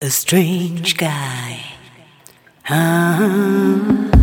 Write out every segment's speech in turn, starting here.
a strange guy. Ah.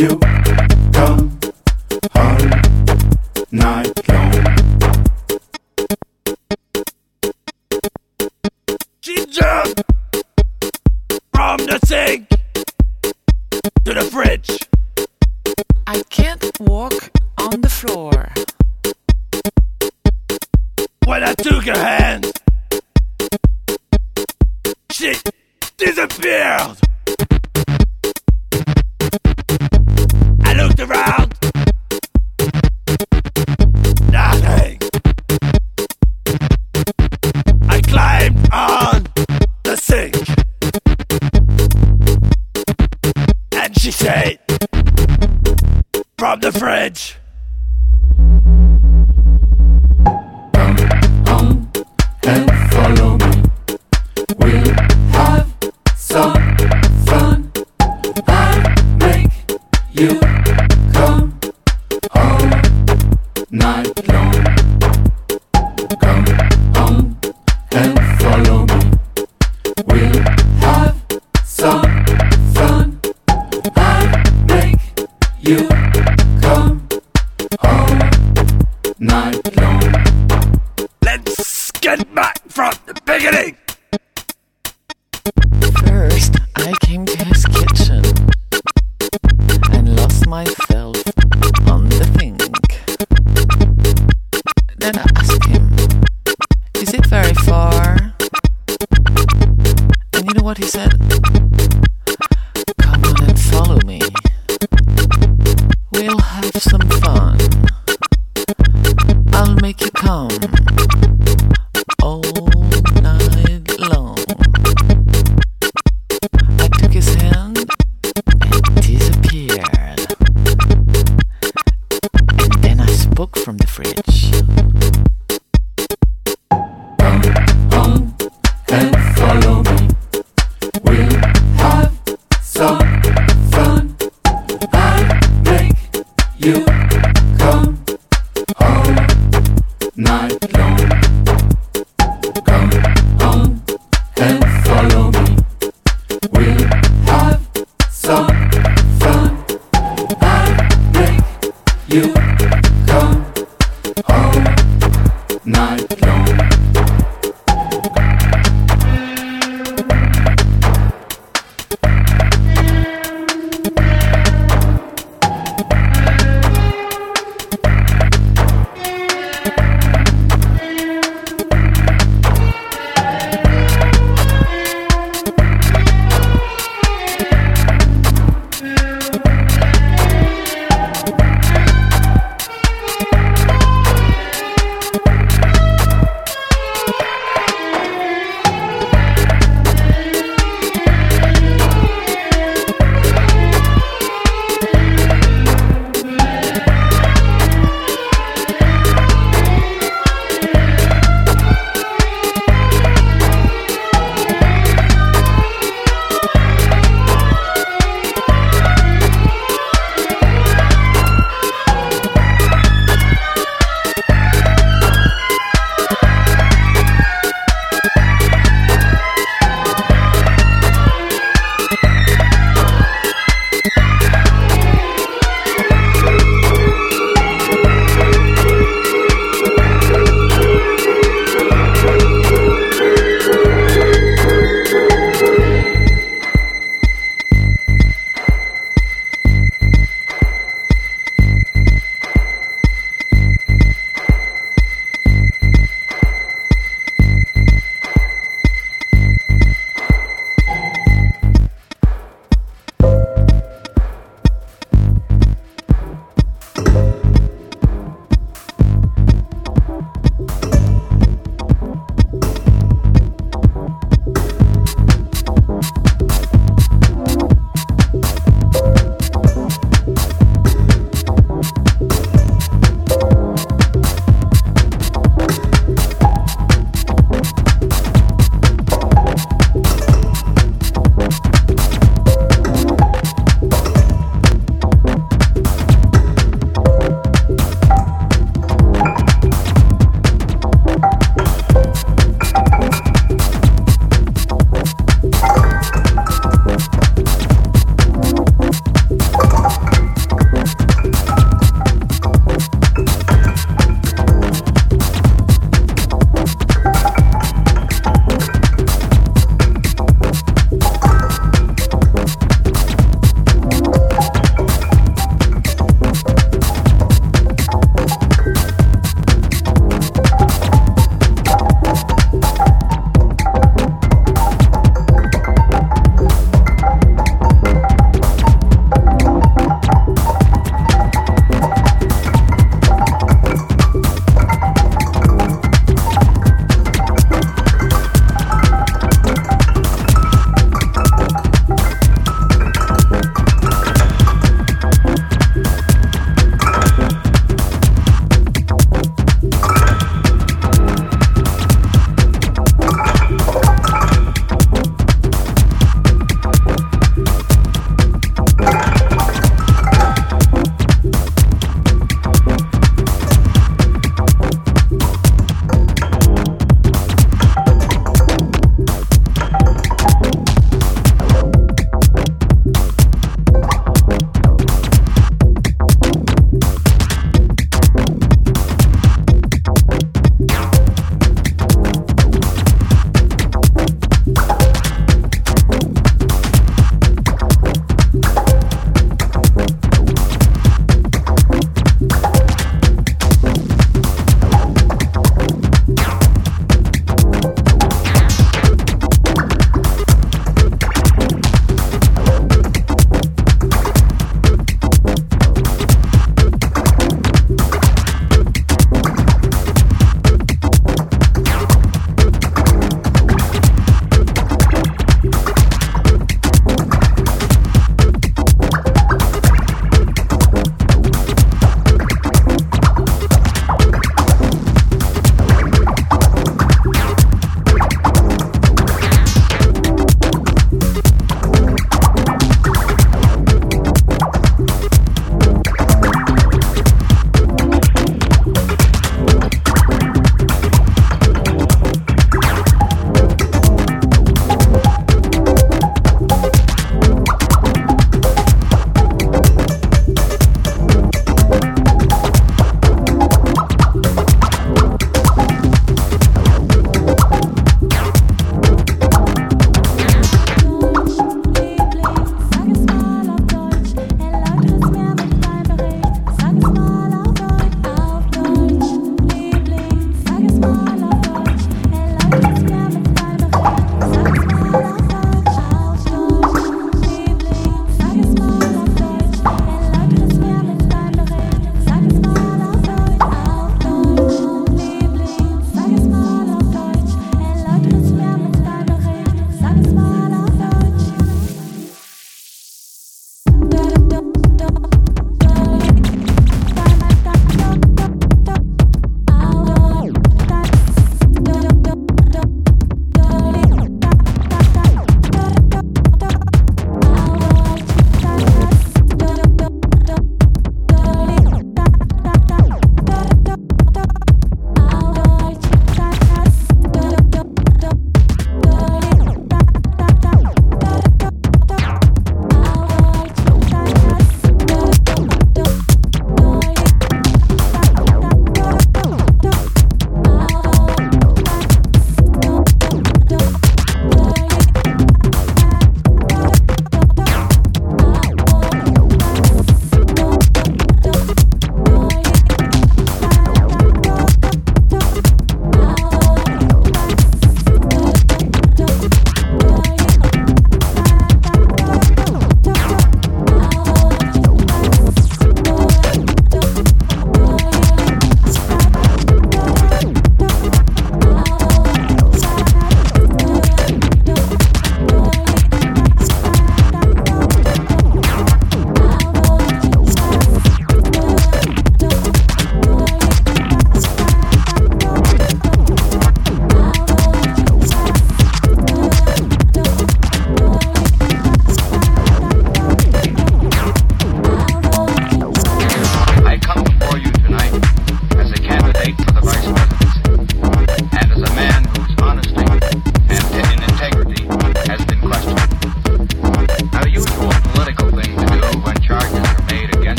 you. you come home night long. Let's get back. night long.